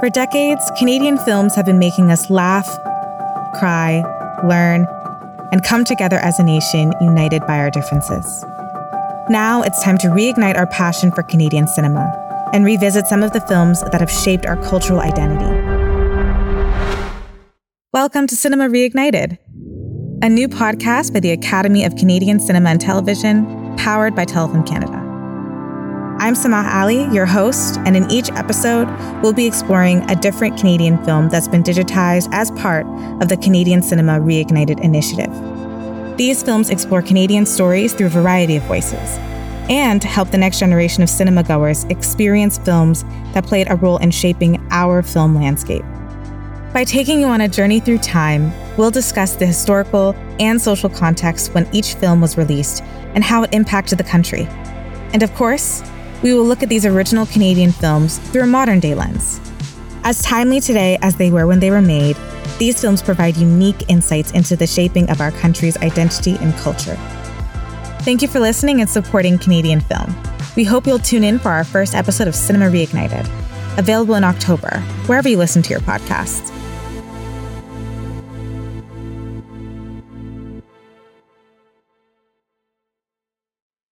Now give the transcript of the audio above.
For decades, Canadian films have been making us laugh, cry, learn, and come together as a nation united by our differences. Now it's time to reignite our passion for Canadian cinema and revisit some of the films that have shaped our cultural identity. Welcome to Cinema Reignited, a new podcast by the Academy of Canadian Cinema and Television, powered by Telefilm Canada. I'm Samah Ali, your host, and in each episode, we'll be exploring a different Canadian film that's been digitized as part of the Canadian Cinema Reignited initiative. These films explore Canadian stories through a variety of voices and help the next generation of cinema goers experience films that played a role in shaping our film landscape. By taking you on a journey through time, we'll discuss the historical and social context when each film was released and how it impacted the country. And of course, we will look at these original Canadian films through a modern day lens. As timely today as they were when they were made, these films provide unique insights into the shaping of our country's identity and culture. Thank you for listening and supporting Canadian film. We hope you'll tune in for our first episode of Cinema Reignited, available in October, wherever you listen to your podcasts.